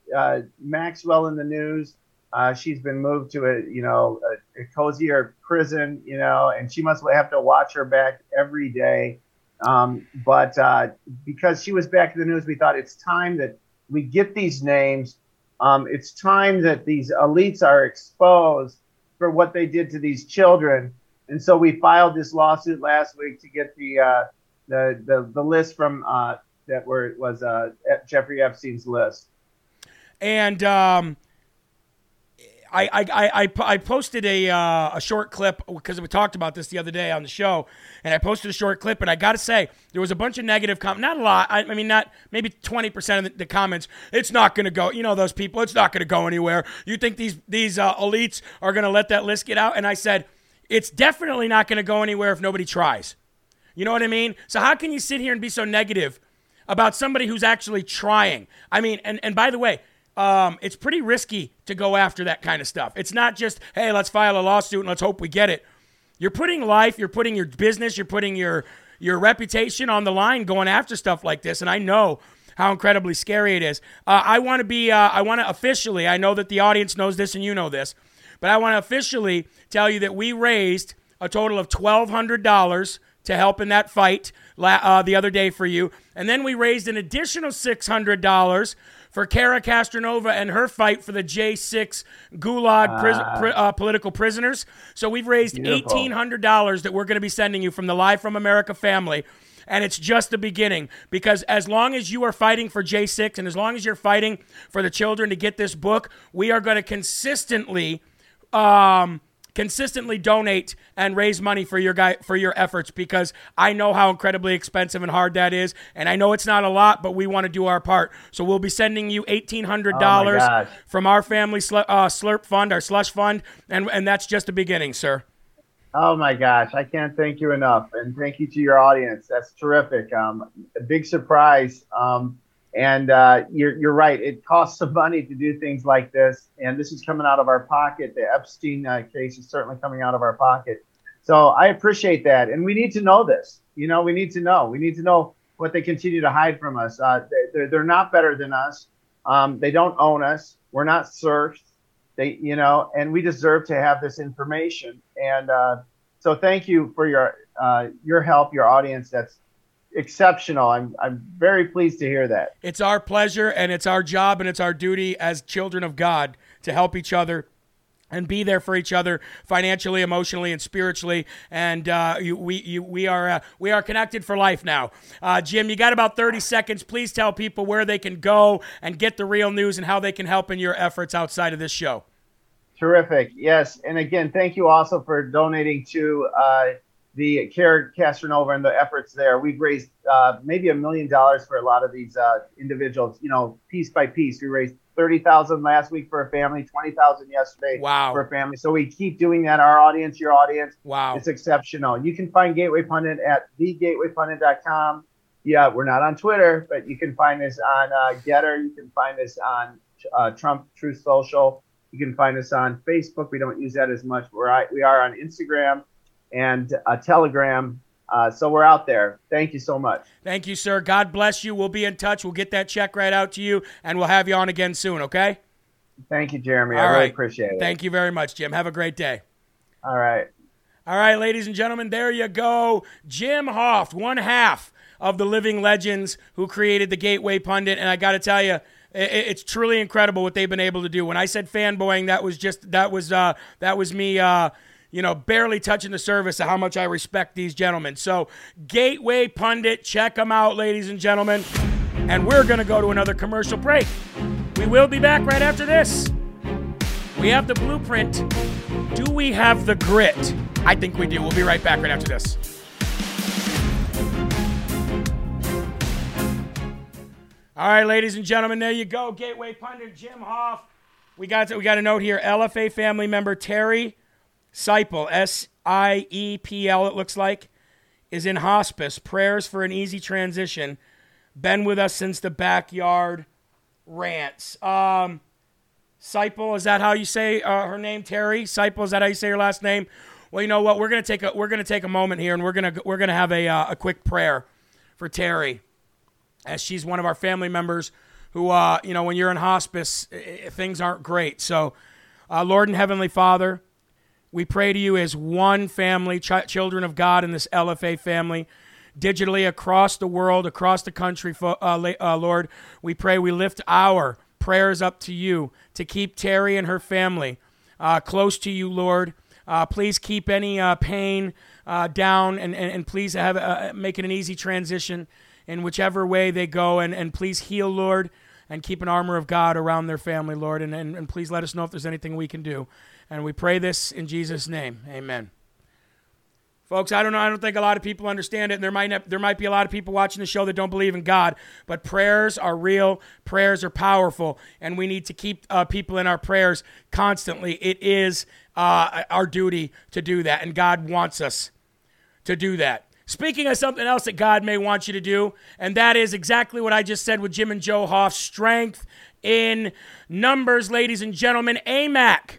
Maxwell in the news uh, she's been moved to a you know a, a, cozier prison, you know, and she must have to watch her back every day. Um, but uh, because she was back in the news, we thought it's time that we get these names. Um, it's time that these elites are exposed for what they did to these children. And so we filed this lawsuit last week to get the uh, the, the the list from uh, that were was uh, Jeffrey Epstein's list. And um, I, I, I, I posted a, uh, a short clip because we talked about this the other day on the show, and I posted a short clip, and I got to say there was a bunch of negative comments. Not a lot. I, I, mean, not maybe twenty percent of the, the, comments. It's not going to go. You know those people. It's not going to go anywhere. You think these these uh, elites are going to let that list get out? And I said, it's definitely not going to go anywhere if nobody tries. You know what I mean? So how can you sit here and be so negative about somebody who's actually trying? I mean, and and by the way um, it's pretty risky to go after that kind of stuff. It's not just, hey, let's file a lawsuit and let's hope we get it. You're putting life, you're putting your business, you're putting your your reputation on the line going after stuff like this. And I know how incredibly scary it is. Uh, I want to be, uh, I want to officially, I know that the audience knows this and you know this, but I want to officially tell you that we raised a total of $1,200 to help in that fight uh, the other day for you. And then we raised an additional $600 for Cara Castronuovo and her fight for the J6 Gulag pris- Ah. pri- uh, political prisoners. So we've raised Beautiful. $1,800 that we're going to be sending you from the Live from America family. And it's just the beginning because as long as you are fighting for J6 and as long as you're fighting for the children to get this book, we are going to consistently um, consistently donate and raise money for your guy for your efforts because I know how incredibly expensive and hard that is, and I know it's not a lot, but we want to do our part. So we'll be sending you eighteen hundred dollars Oh from our family sl- uh, slurp fund, our slush fund, and and that's just the beginning, sir. Oh my gosh, I can't thank you enough, and thank you to your audience. That's terrific. Um, a big surprise. Um, and uh, you're you're right. It costs some money to do things like this, and this is coming out of our pocket. The Epstein uh, case is certainly coming out of our pocket. So I appreciate that, and we need to know this. You know, we need to know. We need to know what they continue to hide from us. Uh, they're, they're not better than us. Um, they don't own us. We're not serfs. They, you know, and we deserve to have this information. And uh, so, thank you for your uh, your help, your audience. That's exceptional. I'm I'm very pleased to hear that. It's our pleasure and it's our job and it's our duty as children of God to help each other and be there for each other financially, emotionally, and spiritually. And uh, you, we, you, we are uh, we are connected for life now. Uh, Jim, you got about thirty seconds. Please tell people where they can go and get the real news and how they can help in your efforts outside of this show. Terrific. Yes, and again, thank you also for donating to uh, the Cara Castronuovo and the efforts there. We've raised uh, maybe a million dollars for a lot of these uh, individuals. You know, piece by piece. We raised thirty thousand last week for a family, twenty thousand yesterday Wow. for a family. So we keep doing that. Our audience, your audience, Wow. it's exceptional. You can find Gateway Pundit at thegatewaypundit.com. Yeah, we're not on Twitter, but you can find us on uh, Gettr. You can find us on uh, Trump Truth Social. You can find us on Facebook. We don't use that as much. We're, we are on Instagram. And a Telegram. Uh, so we're out there. Thank you so much. Thank you, sir. God bless you. We'll be in touch. We'll get that check right out to you, and we'll have you on again soon. Okay. Thank you, Jeremy. All I really appreciate it. Thank you very much, Jim. Have a great day. All right. All right, ladies and gentlemen, there you go. Jim Hoft, one half of the living legends who created the Gateway Pundit. And I got to tell you, it's truly incredible what they've been able to do. When I said fanboying, that was just that was uh, that was me, uh, you know, barely touching the surface of how much I respect these gentlemen. So, Gateway Pundit, check them out, ladies and gentlemen. And we're gonna go to another commercial break. We will be back right after this. We have the blueprint. Do we have the grit? I think we do. We'll be right back right after this. All right, ladies and gentlemen, there you go. Gateway pundit Jim Hoft. We got we got a note here. LFA family member Terry Seipel, S I E P L. It looks like, is in hospice. Prayers for an easy transition. Been with us since the backyard rants. Um, Seipel, is that how you say uh, her name? Terry Seipel, is that how you say her last name? Well, you know what? We're gonna take a we're gonna take a moment here, and we're gonna we're gonna have a uh, a quick prayer for Terry, as she's one of our family members who, uh, you know, when you're in hospice, i- i- things aren't great. So, uh, Lord and Heavenly Father, we pray to you as one family, ch- children of God in this LFA family, digitally across the world, across the country, uh, uh, Lord. We pray we lift our prayers up to you to keep Terry and her family uh, close to you, Lord. Uh, please keep any uh, pain uh, down and, and, and please have make it an easy transition in whichever way they go. And, and please heal, Lord, and keep an armor of God around their family, Lord. And, and, and please let us know if there's anything we can do. And we pray this in Jesus' name. Amen. Folks, I don't know. I don't think a lot of people understand it, and there might not, there might be a lot of people watching the show that don't believe in God. But prayers are real. Prayers are powerful, and we need to keep uh, people in our prayers constantly. It is uh, our duty to do that, and God wants us to do that. Speaking of something else that God may want you to do, and that is exactly what I just said with Jim and Joe Hoft strength in numbers, ladies and gentlemen. AMAC.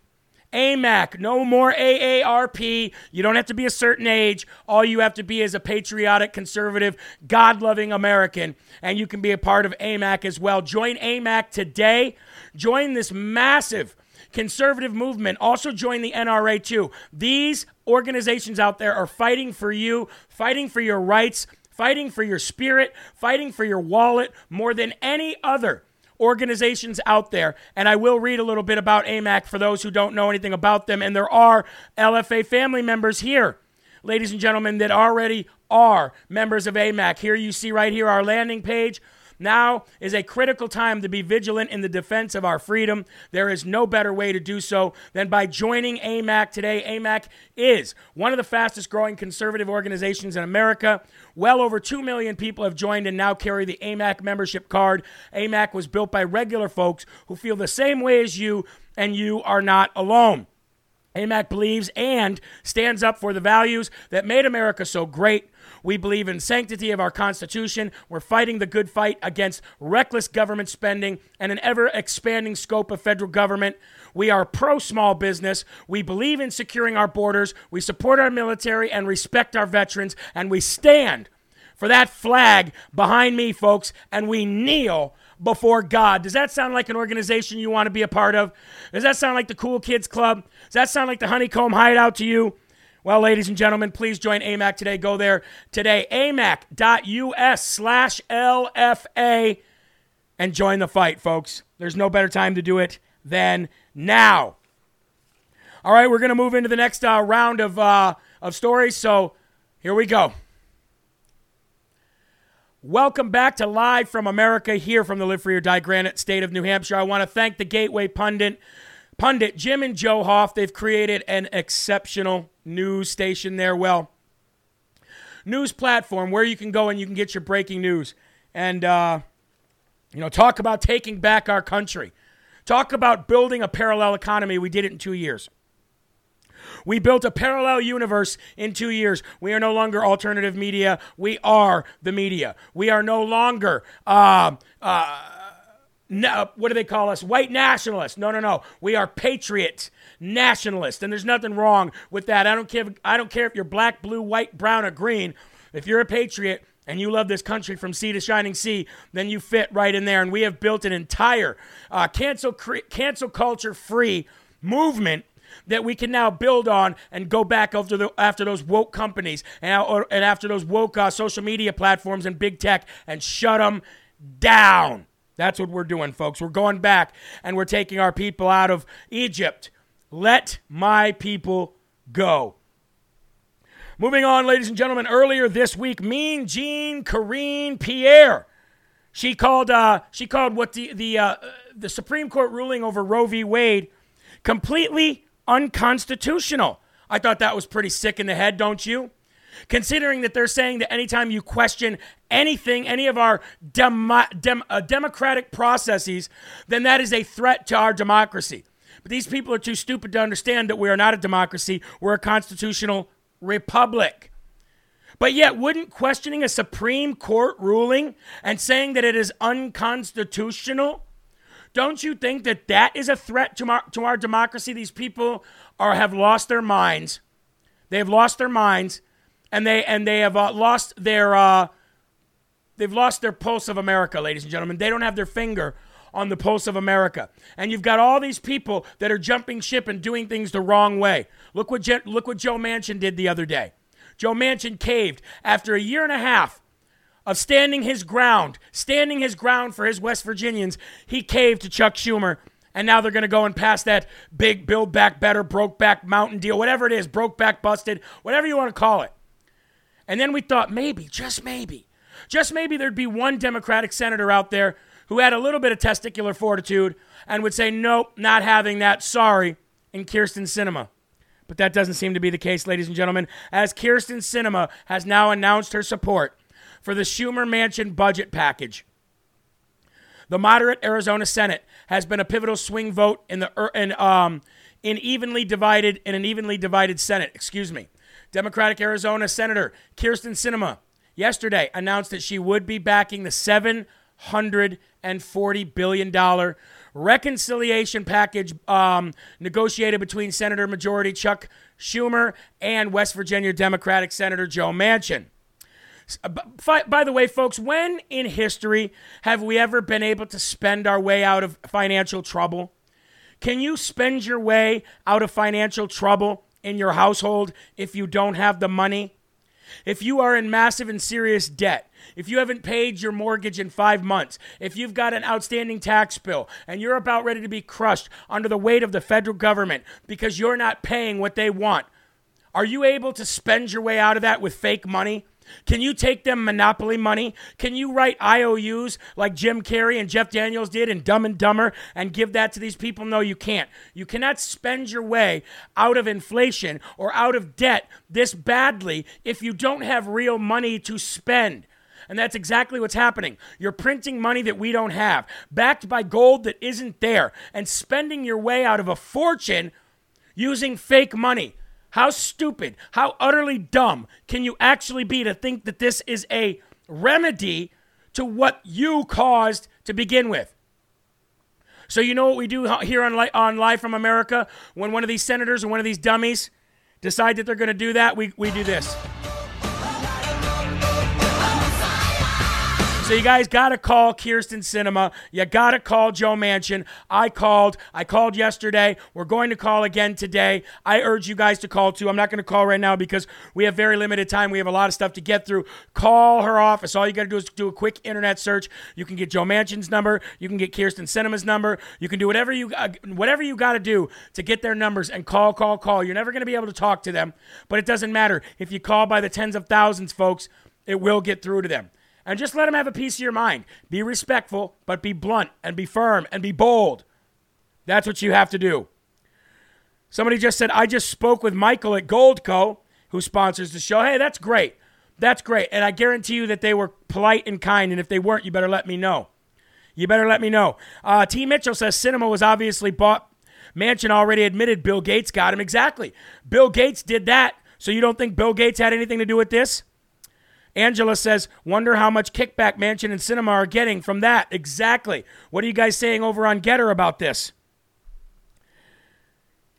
AMAC, no more AARP. You don't have to be a certain age. All you have to be is a patriotic, conservative, God loving American, and you can be a part of AMAC as well. Join AMAC today. Join this massive conservative movement. Also join the NRA too. These organizations out there are fighting for you, fighting for your rights, fighting for your spirit, fighting for your wallet more than any other organizations out there. And I will read a little bit about AMAC for those who don't know anything about them. And there are LFA family members here, ladies and gentlemen, that already are members of AMAC. Here you see right here our landing page. Now is a critical time to be vigilant in the defense of our freedom. There is no better way to do so than by joining AMAC today. AMAC is one of the fastest growing conservative organizations in America. Well over 2 million people have joined and now carry the AMAC membership card. AMAC was built by regular folks who feel the same way as you, and you are not alone. AMAC believes and stands up for the values that made America so great. We believe in sanctity of our Constitution. We're fighting the good fight against reckless government spending and an ever expanding scope of federal government. We are pro small business. We believe in securing our borders. We support our military and respect our veterans. And we stand for that flag behind me, folks, and we kneel before God. Does that sound like an organization you want to be a part of? Does that sound like the Cool Kids Club? Does that sound like the Honeycomb Hideout to you? Well, ladies and gentlemen, please join AMAC today. Go there today, amac.us slash LFA, and join the fight, folks. There's no better time to do it than now. All right, we're going to move into the next uh, round of, uh, of stories. So here we go. Welcome back to Live from America here from the Live Free or Die Granite state of New Hampshire. I want to thank the Gateway Pundit, Pundit Jim and Joe Hoft. They've created an exceptional news station there. Well, news platform where you can go and you can get your breaking news and uh, you know talk about taking back our country. Talk about building a parallel economy. We did it in two years. We built a parallel universe in two years. We are no longer alternative media. We are the media. We are no longer uh, uh, no, what do they call us? White nationalists. No, no, no. We are patriot nationalists, and there's nothing wrong with that. I don't care. I don't care if you're black, blue, white, brown, or green. If you're a patriot and you love this country from sea to shining sea, then you fit right in there. And we have built an entire uh, cancel cre- cancel culture free movement that we can now build on and go back after the, after those woke companies and, or, and after those woke uh, social media platforms and big tech and shut them down. That's what we're doing, folks. We're going back and we're taking our people out of Egypt. Let my people go. Moving on, ladies and gentlemen, earlier this week, Mean Jean Karine Pierre. She called. Uh, she called what the the uh, the Supreme Court ruling over Roe v. Wade completely unconstitutional. I thought that was pretty sick in the head, don't you? Considering that they're saying that anytime you question anything, any of our dem- uh, democratic processes, then that is a threat to our democracy. But these people are too stupid to understand that we are not a democracy, we're a constitutional republic. But yet, wouldn't questioning a Supreme Court ruling and saying that it is unconstitutional don't you think that that is a threat to our, to our democracy? These people are have lost their minds. They have lost their minds, and they and they have uh, lost their uh, they've lost their pulse of America, ladies and gentlemen. They don't have their finger on the pulse of America. And you've got all these people that are jumping ship and doing things the wrong way. Look what Je- look what Joe Manchin did the other day. Joe Manchin caved after a year and a half of standing his ground, standing his ground for his West Virginians, he caved to Chuck Schumer. And now they're going to go and pass that big build back better, broke back mountain deal, whatever it is, broke back busted, whatever you want to call it. And then we thought maybe, just maybe, just maybe there'd be one Democratic senator out there who had a little bit of testicular fortitude and would say, nope, not having that, sorry, in Kyrsten Sinema. But that doesn't seem to be the case, ladies and gentlemen, as Kyrsten Sinema has now announced her support for the Schumer Manchin budget package. The moderate Arizona Senate has been a pivotal swing vote in the er, in, um, in evenly divided in an evenly divided Senate. Excuse me. Democratic Arizona Senator Kyrsten Sinema yesterday announced that she would be backing the seven hundred and forty billion dollar reconciliation package um, negotiated between Senator Majority Chuck Schumer and West Virginia Democratic Senator Joe Manchin. Uh, by the way, folks, when in history have we ever been able to spend our way out of financial trouble? Can you spend your way out of financial trouble in your household if you don't have the money? If you are in massive and serious debt, if you haven't paid your mortgage in five months, if you've got an outstanding tax bill and you're about ready to be crushed under the weight of the federal government because you're not paying what they want, are you able to spend your way out of that with fake money? Can you take them monopoly money? Can you write IOUs like Jim Carrey and Jeff Daniels did in Dumb and Dumber and give that to these people? No, you can't. You cannot spend your way out of inflation or out of debt this badly if you don't have real money to spend. And that's exactly what's happening. You're printing money that we don't have, backed by gold that isn't there, and spending your way out of a fortune using fake money. How stupid, how utterly dumb can you actually be to think that this is a remedy to what you caused to begin with? So, you know what we do here on, on Live from America? When one of these senators or one of these dummies decide that they're going to do that, we, we do this. So you guys got to call Kyrsten Sinema. You got to call Joe Manchin. I called. I called yesterday. We're going to call again today. I urge you guys to call too. I'm not going to call right now because we have very limited time. We have a lot of stuff to get through. Call her office. All you got to do is do a quick internet search. You can get Joe Manchin's number. You can get Kyrsten Sinema's number. You can do whatever you uh, whatever you got to do to get their numbers and call, call, call. You're never going to be able to talk to them, but it doesn't matter if you call by the tens of thousands, folks. It will get through to them and just let them have a piece of your mind. Be respectful, but be blunt and be firm and be bold. That's what you have to do. Somebody just said, I just spoke with Michael at Goldco, who sponsors the show. Hey, that's great. That's great. And I guarantee you that they were polite and kind. And if they weren't, you better let me know. You better let me know. Uh, T. Mitchell says Sinema was obviously bought. Manchin already admitted Bill Gates got him. Exactly. Bill Gates did that. So you don't think Bill Gates had anything to do with this? Angela says, wonder how much kickback Manchin and Sinema are getting from that. Exactly. What are you guys saying over on Gettr about this?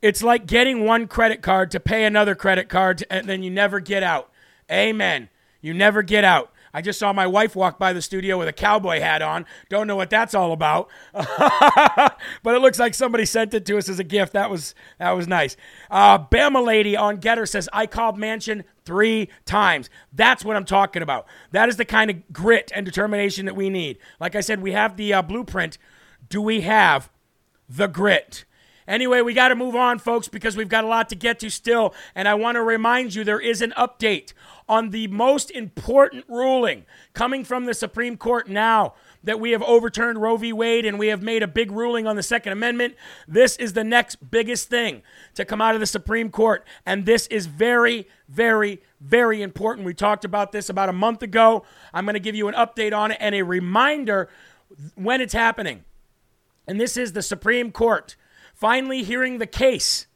It's like getting one credit card to pay another credit card, and then you never get out. Amen. You never get out. I just saw my wife walk by the studio with a cowboy hat on. Don't know what that's all about, (laughs) but it looks like somebody sent it to us as a gift. That was that was nice. Uh, Bama lady on Gettr says I called Manchin three times. That's what I'm talking about. That is the kind of grit and determination that we need. Like I said, we have the uh, blueprint. Do we have the grit? Anyway, we got to move on, folks, because we've got a lot to get to still. And I want to remind you there is an update on the most important ruling coming from the Supreme Court now that we have overturned Roe v. Wade and we have made a big ruling on the Second Amendment. This is the next biggest thing to come out of the Supreme Court. And this is very, very, very important. We talked about this about a month ago. I'm going to give you an update on it and a reminder when it's happening. And this is the Supreme Court finally hearing the case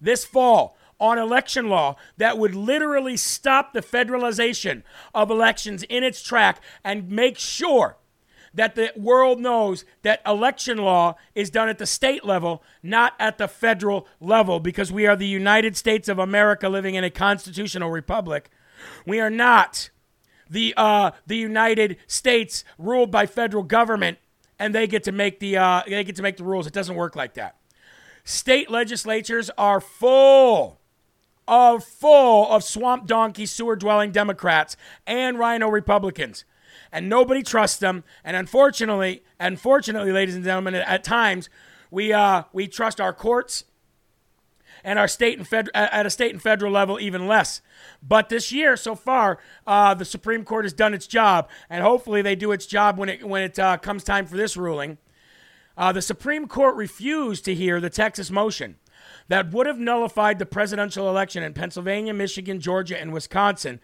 this fall on election law that would literally stop the federalization of elections in its track and make sure that the world knows that election law is done at the state level, not at the federal level, because we are the United States of America living in a constitutional republic. We are not the uh, the United States ruled by federal government, and they get to make the uh, they get to make the rules. It doesn't work like that. State legislatures are full of full of swamp donkey sewer dwelling Democrats and RINO Republicans. And nobody trusts them. And unfortunately, unfortunately, ladies and gentlemen, at times we uh, we trust our courts and our state and fed- at a state and federal level even less. But this year, so far, uh, the Supreme Court has done its job, and hopefully they do its job when it when it uh, comes time for this ruling. Uh, the Supreme Court refused to hear the Texas motion that would have nullified the presidential election in Pennsylvania, Michigan, Georgia, and Wisconsin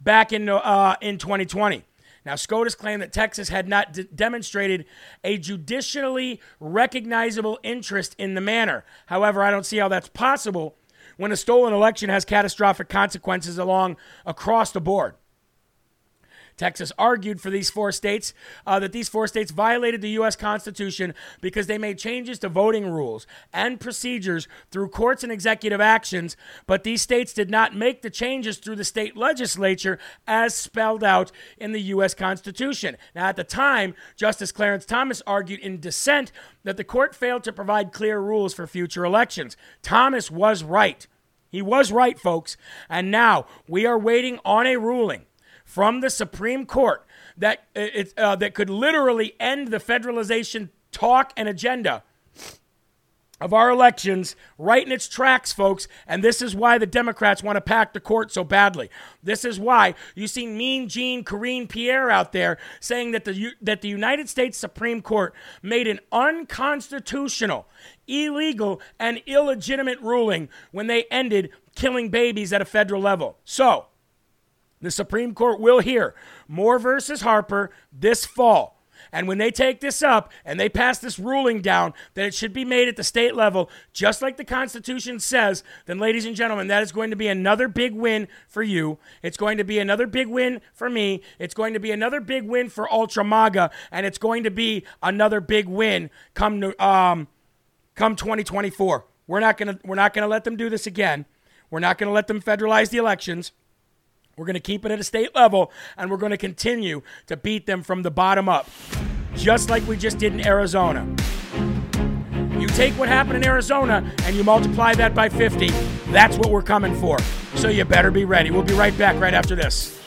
back in, uh, in 2020. Now, SCOTUS claimed that Texas had not d- demonstrated a judicially recognizable interest in the manner. However, I don't see how that's possible when a stolen election has catastrophic consequences along across the board. Texas argued for these four states uh, that these four states violated the U.S. Constitution because they made changes to voting rules and procedures through courts and executive actions, but these states did not make the changes through the state legislature as spelled out in the U.S. Constitution. Now, at the time, Justice Clarence Thomas argued in dissent that the court failed to provide clear rules for future elections. Thomas was right. He was right, folks. And now we are waiting on a ruling from the Supreme Court that it, uh, that could literally end the federalization talk and agenda of our elections right in its tracks, folks. And this is why the Democrats want to pack the court so badly. This is why you see Mean Jean Karine Pierre out there saying that the that the United States Supreme Court made an unconstitutional, illegal, and illegitimate ruling when they ended killing babies at a federal level. So the Supreme Court will hear Moore versus Harper this fall. And when they take this up and they pass this ruling down that it should be made at the state level, just like the Constitution says, then, ladies and gentlemen, that is going to be another big win for you. It's going to be another big win for me. It's going to be another big win for Ultra MAGA. And it's going to be another big win come, um, come 2024. We're not going to we're not going to let them do this again. We're not going to let them federalize the elections. We're going to keep it at a state level, and we're going to continue to beat them from the bottom up, just like we just did in Arizona. You take what happened in Arizona and you multiply that by 50, that's what we're coming for. So you better be ready. We'll be right back right after this.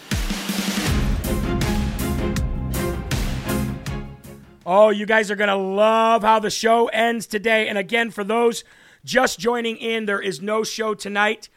Oh, you guys are going to love how the show ends today. And again, for those just joining in, there is no show tonight.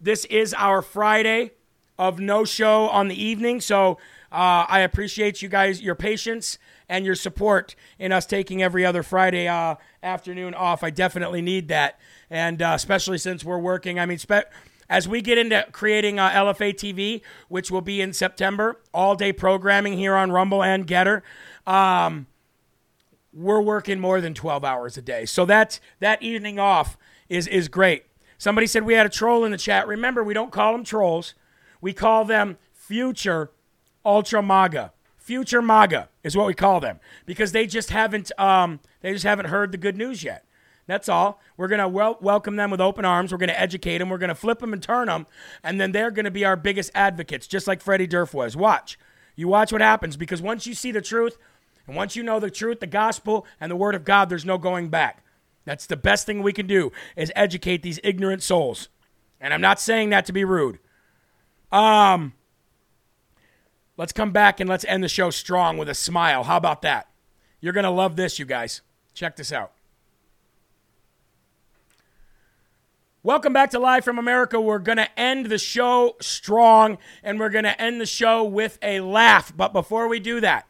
This is our Friday of no show on the evening. So uh, I appreciate you guys, your patience and your support in us taking every other Friday uh, afternoon off. I definitely need that. And uh, especially since we're working, I mean, spe- as we get into creating uh, LFA TV, which will be in September, all day programming here on Rumble and Gettr. Um, we're working more than 12 hours a day. So that that evening off is is great. Somebody said we had a troll in the chat. Remember, we don't call them trolls. We call them future ultra MAGA. Future MAGA is what we call them because they just haven't um, they just haven't heard the good news yet. That's all. We're going to wel- welcome them with open arms. We're going to educate them. We're going to flip them and turn them. And then they're going to be our biggest advocates, just like Freddie Durf was. Watch. You watch what happens because once you see the truth, and once you know the truth, the gospel, and the word of God, there's no going back. That's the best thing we can do is educate these ignorant souls. And I'm not saying that to be rude. Um, let's come back and let's end the show strong with a smile. How about that? You're going to love this, you guys. Check this out. Welcome back to Live from America. We're going to end the show strong and we're going to end the show with a laugh. But before we do that,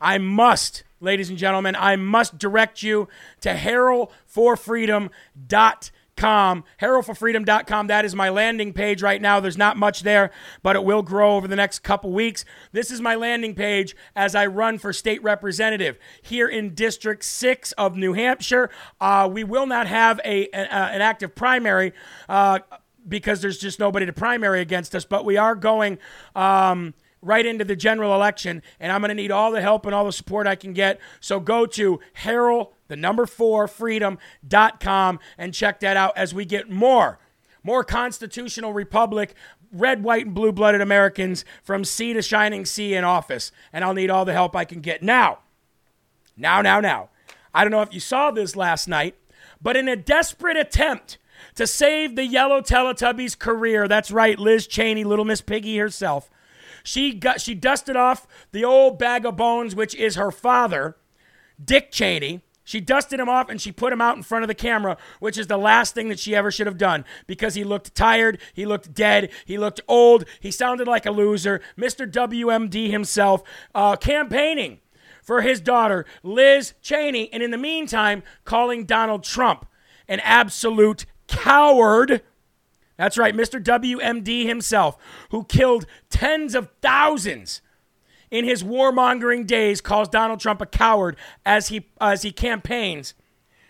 I must, ladies and gentlemen, I must direct you to herrellforfreedom.com. Herrellforfreedom.com. That is my landing page right now. There's not much there, but it will grow over the next couple weeks. This is my landing page as I run for state representative here in District 6 of New Hampshire. Uh, we will not have a, a an active primary. Uh, because there's just nobody to primary against us, but we are going um, right into the general election, and I'm going to need all the help and all the support I can get. So go to Herrell, the number four, freedom.com and check that out as we get more, more constitutional republic, red, white, and blue blooded Americans from sea to shining sea in office. And I'll need all the help I can get. Now, now, now, now. I don't know if you saw this last night, but in a desperate attempt to save the yellow Teletubby's career, that's right, Liz Cheney, Little Miss Piggy herself, she got she dusted off the old bag of bones, which is her father, Dick Cheney. She dusted him off and she put him out in front of the camera, which is the last thing that she ever should have done because he looked tired, he looked dead, he looked old, he sounded like a loser. Mr. WMD himself uh, campaigning for his daughter, Liz Cheney, and in the meantime, calling Donald Trump an absolute coward. That's right, Mr. WMD himself, who killed tens of thousands in his warmongering days, calls Donald Trump a coward as he as he campaigns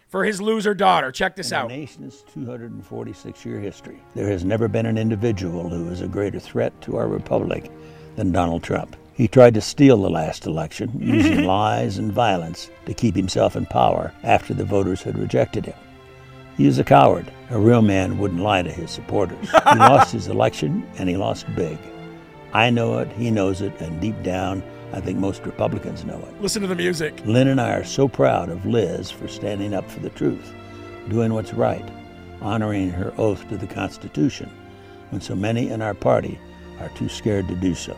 for his loser daughter. Check this In out. the nation's 246 year history, there has never been an individual who is a greater threat to our republic than Donald Trump. He tried to steal the last election (laughs) using lies and violence to keep himself in power after the voters had rejected him. He is a coward. A real man wouldn't lie to his supporters. he (laughs) lost his election and he lost big. I know it, he knows it, and deep down, I think most Republicans know it. Listen to the music. Lynn and I are so proud of Liz for standing up for the truth, doing what's right, honoring her oath to the Constitution when so many in our party are too scared to do so.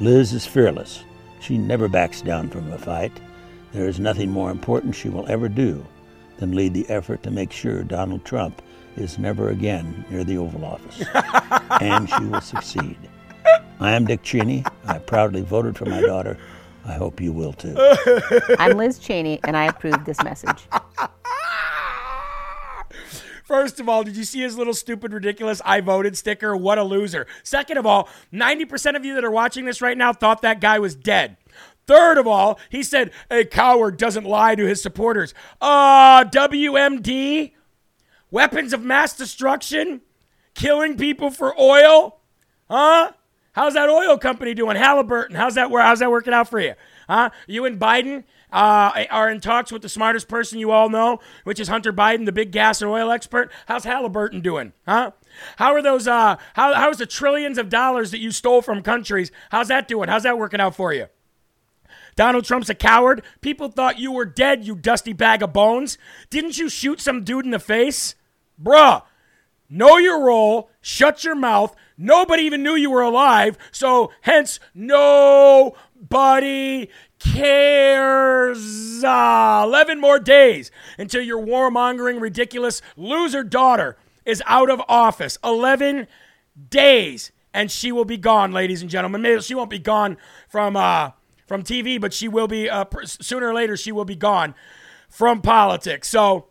Liz is fearless. She never backs down from a fight. There is nothing more important she will ever do than lead the effort to make sure Donald Trump is never again near the Oval Office. (laughs) and she will succeed. I am Dick Cheney. I proudly voted for my daughter. I hope you will too. I'm Liz Cheney, and I approve this message. First of all, did you see his little stupid, ridiculous I voted sticker? What a loser. Second of all, 90% of you that are watching this right now thought that guy was dead. Third of all, he said a coward doesn't lie to his supporters. Uh, WMD? Weapons of mass destruction? Killing people for oil? Huh? How's that oil company doing? Halliburton, how's that, how's that working out for you? Huh? You and Biden uh, are in talks with the smartest person you all know, which is Hunter Biden, the big gas and oil expert. How's Halliburton doing? Huh? How are those, uh, how, how's the trillions of dollars that you stole from countries? How's that doing? How's that working out for you? Donald Trump's a coward. People thought you were dead, you dusty bag of bones. Didn't you shoot some dude in the face? Bruh, know your role, shut your mouth. Nobody even knew you were alive, so hence nobody cares. Uh, 11 more days until your warmongering, ridiculous loser daughter is out of office. 11 days, and she will be gone, ladies and gentlemen. Maybe she won't be gone from. Uh, from TV, but she will be uh, pr- sooner or later. She will be gone from politics. So,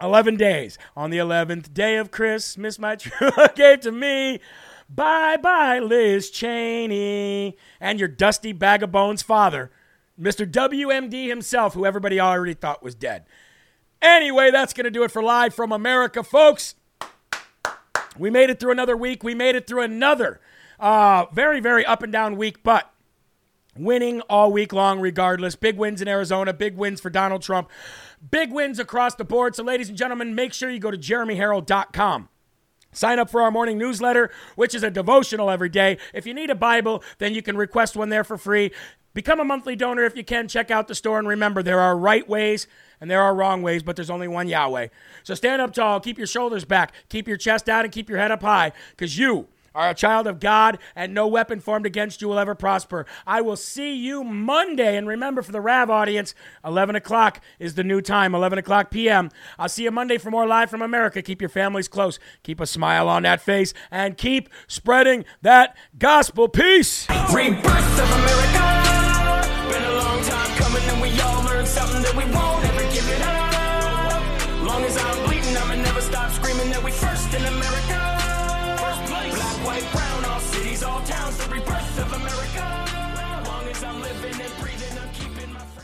eleven days. On the eleventh day of Christmas, my true (laughs) gave to me. Bye bye, Liz Cheney, and your dusty bag of bones father, Mr. WMD himself, who everybody already thought was dead. Anyway, that's going to do it for Live from America, folks. We made it through another week. We made it through another Uh, very, very up and down week, but winning all week long, regardless. Big wins in Arizona, big wins for Donald Trump, big wins across the board. So, ladies and gentlemen, make sure you go to jeremyherrell.com. Sign up for our morning newsletter, which is a devotional every day. If you need a Bible, then you can request one there for free. Become a monthly donor if you can. Check out the store. And remember, there are right ways and there are wrong ways, but there's only one Yahweh. So stand up tall, keep your shoulders back, keep your chest out, and keep your head up high because you are a child of God, and no weapon formed against you will ever prosper. I will see you Monday. And remember, for the Rav audience, 11 o'clock is the new time, 11 o'clock p.m. I'll see you Monday for more Live from America. Keep your families close, keep a smile on that face, and keep spreading that gospel. Peace. Rebirth of America.